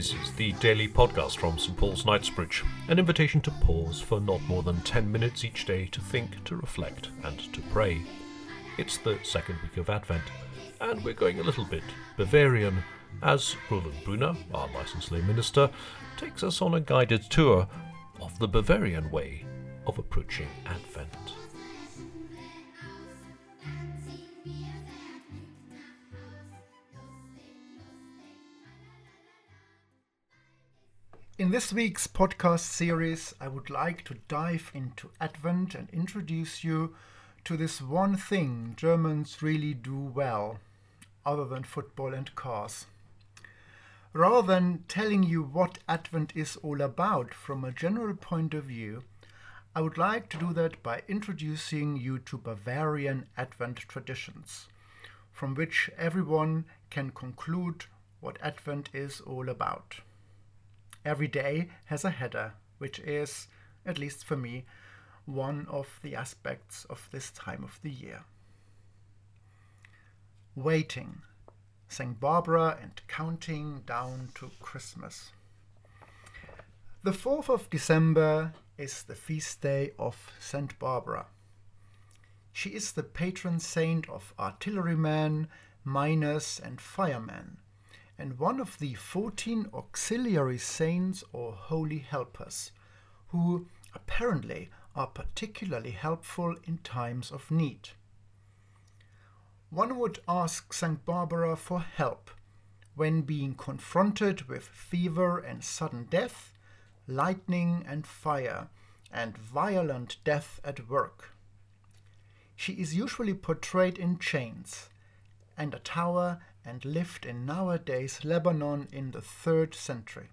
This is the daily podcast from St Paul's Knightsbridge, an invitation to pause for not more than 10 minutes each day to think, to reflect, and to pray. It's the second week of Advent, and we're going a little bit Bavarian as Roland Brunner, our licensed lay minister, takes us on a guided tour of the Bavarian way of approaching Advent. In this week's podcast series, I would like to dive into Advent and introduce you to this one thing Germans really do well, other than football and cars. Rather than telling you what Advent is all about from a general point of view, I would like to do that by introducing you to Bavarian Advent traditions, from which everyone can conclude what Advent is all about every day has a header, which is, at least for me, one of the aspects of this time of the year. Waiting, St. Barbara and counting down to Christmas. The 4th of December is the feast day of St. Barbara. She is the patron saint of artillerymen, miners, and firemen and one of the 14 auxiliary saints or holy helpers, who apparently are particularly helpful in times of need. One would ask St. Barbara for help when being confronted with fever and sudden death, lightning and fire, and violent death at work. She is usually portrayed in chains, and a tower and lived in nowadays Lebanon in the 3rd century.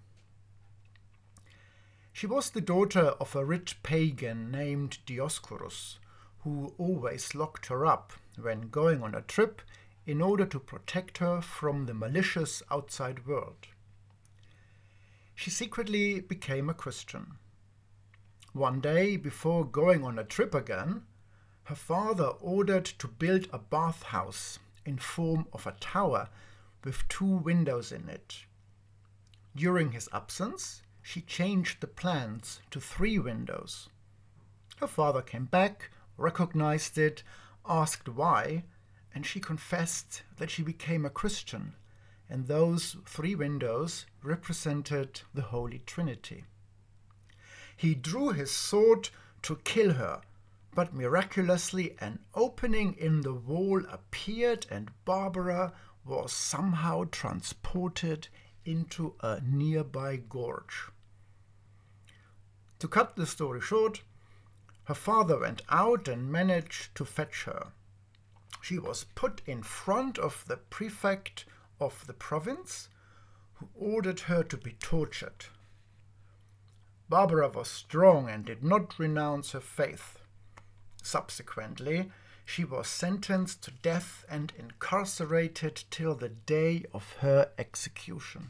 She was the daughter of a rich pagan named Dioscorus, who always locked her up when going on a trip in order to protect her from the malicious outside world. She secretly became a Christian. One day, before going on a trip again, her father ordered to build a bathhouse in form of a tower with two windows in it. During his absence, she changed the plans to three windows. Her father came back, recognized it, asked why, and she confessed that she became a Christian, and those three windows represented the Holy Trinity. He drew his sword to kill her, but miraculously an opening in the wall appeared and Barbara was somehow transported into a nearby gorge. To cut the story short, her father went out and managed to fetch her. She was put in front of the prefect of the province, who ordered her to be tortured. Barbara was strong and did not renounce her faith. Subsequently, she was sentenced to death and incarcerated till the day of her execution.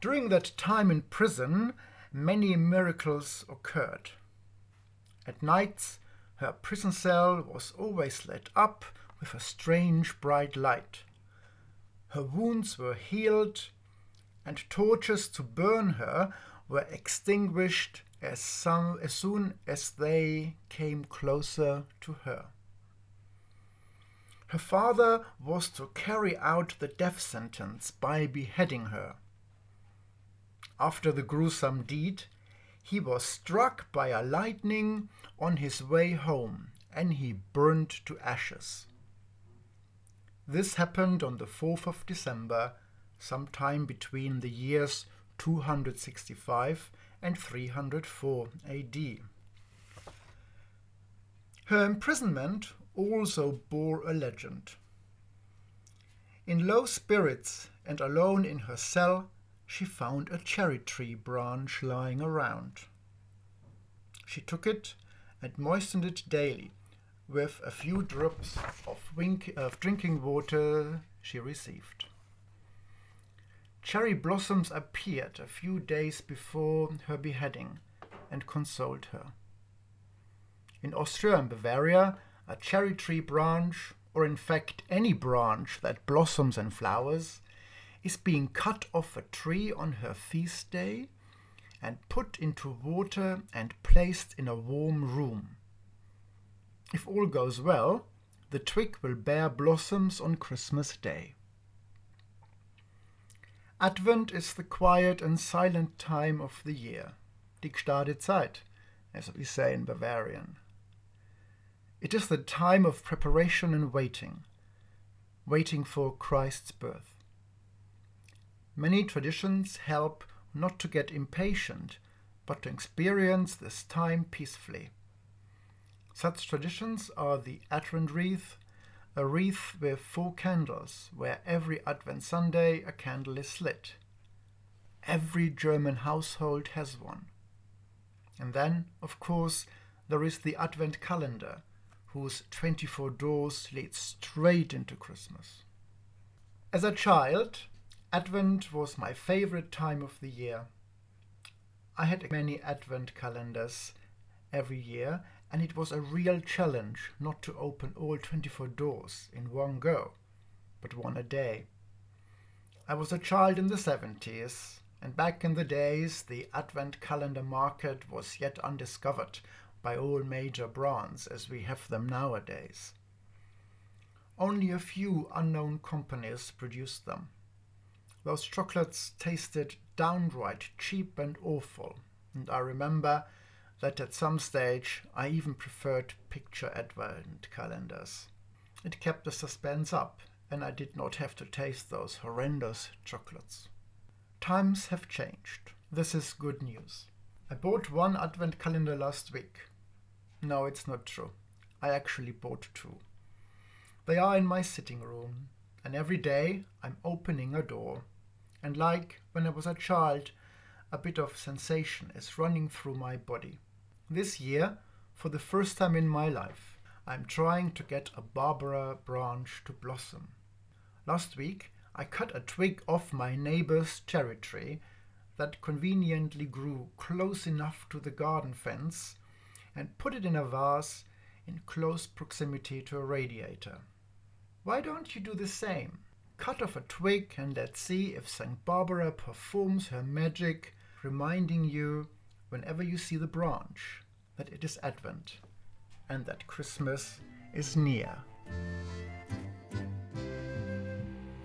During that time in prison, many miracles occurred. At nights, her prison cell was always lit up with a strange bright light. Her wounds were healed, and torches to burn her were extinguished as, some, as soon as they came closer to her. Her father was to carry out the death sentence by beheading her. After the gruesome deed, he was struck by a lightning on his way home and he burned to ashes. This happened on the 4th of December, sometime between the years 265 and 304 AD. Her imprisonment also bore a legend. In low spirits and alone in her cell, she found a cherry tree branch lying around. She took it and moistened it daily with a few drops of, wink, of drinking water she received. Cherry blossoms appeared a few days before her beheading and consoled her. In Austria and Bavaria, a cherry tree branch, or in fact any branch that blossoms and flowers, is being cut off a tree on her feast day and put into water and placed in a warm room. If all goes well, the twig will bear blossoms on Christmas Day. Advent is the quiet and silent time of the year, die gestade Zeit, as we say in Bavarian. It is the time of preparation and waiting, waiting for Christ's birth. Many traditions help not to get impatient, but to experience this time peacefully. Such traditions are the Advent wreath, a wreath with four candles, where every Advent Sunday a candle is lit. Every German household has one. And then, of course, there is the Advent calendar, whose 24 doors lead straight into Christmas. As a child, Advent was my favorite time of the year. I had many Advent calendars every year, and it was a real challenge not to open all 24 doors in one go, but one a day. I was a child in the 70s, and back in the days the Advent calendar market was yet undiscovered by all major brands as we have them nowadays. Only a few unknown companies produced them. Those chocolates tasted downright cheap and awful, and I remember that at some stage I even preferred picture advent calendars. It kept the suspense up, and I did not have to taste those horrendous chocolates. Times have changed. This is good news. I bought one advent calendar last week. No, it's not true. I actually bought two. They are in my sitting room, and every day I'm opening a door and like when I was a child, a bit of sensation is running through my body. This year, for the first time in my life, I'm trying to get a Barbara branch to blossom. Last week, I cut a twig off my neighbor's cherry tree that conveniently grew close enough to the garden fence and put it in a vase in close proximity to a radiator. Why don't you do the same? cut off a twig and let's see if St. Barbara performs her magic, reminding you, whenever you see the branch, that it is Advent and that Christmas is near.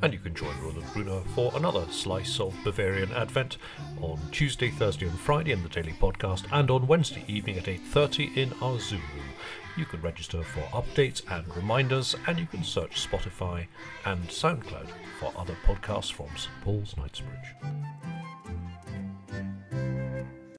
And you can join Roland Brunner for another slice of Bavarian Advent on Tuesday, Thursday, and Friday in the daily podcast, and on Wednesday evening at 8:30 in our Zoom room. You can register for updates and reminders, and you can search Spotify and SoundCloud for other podcasts from St Paul's Knightsbridge.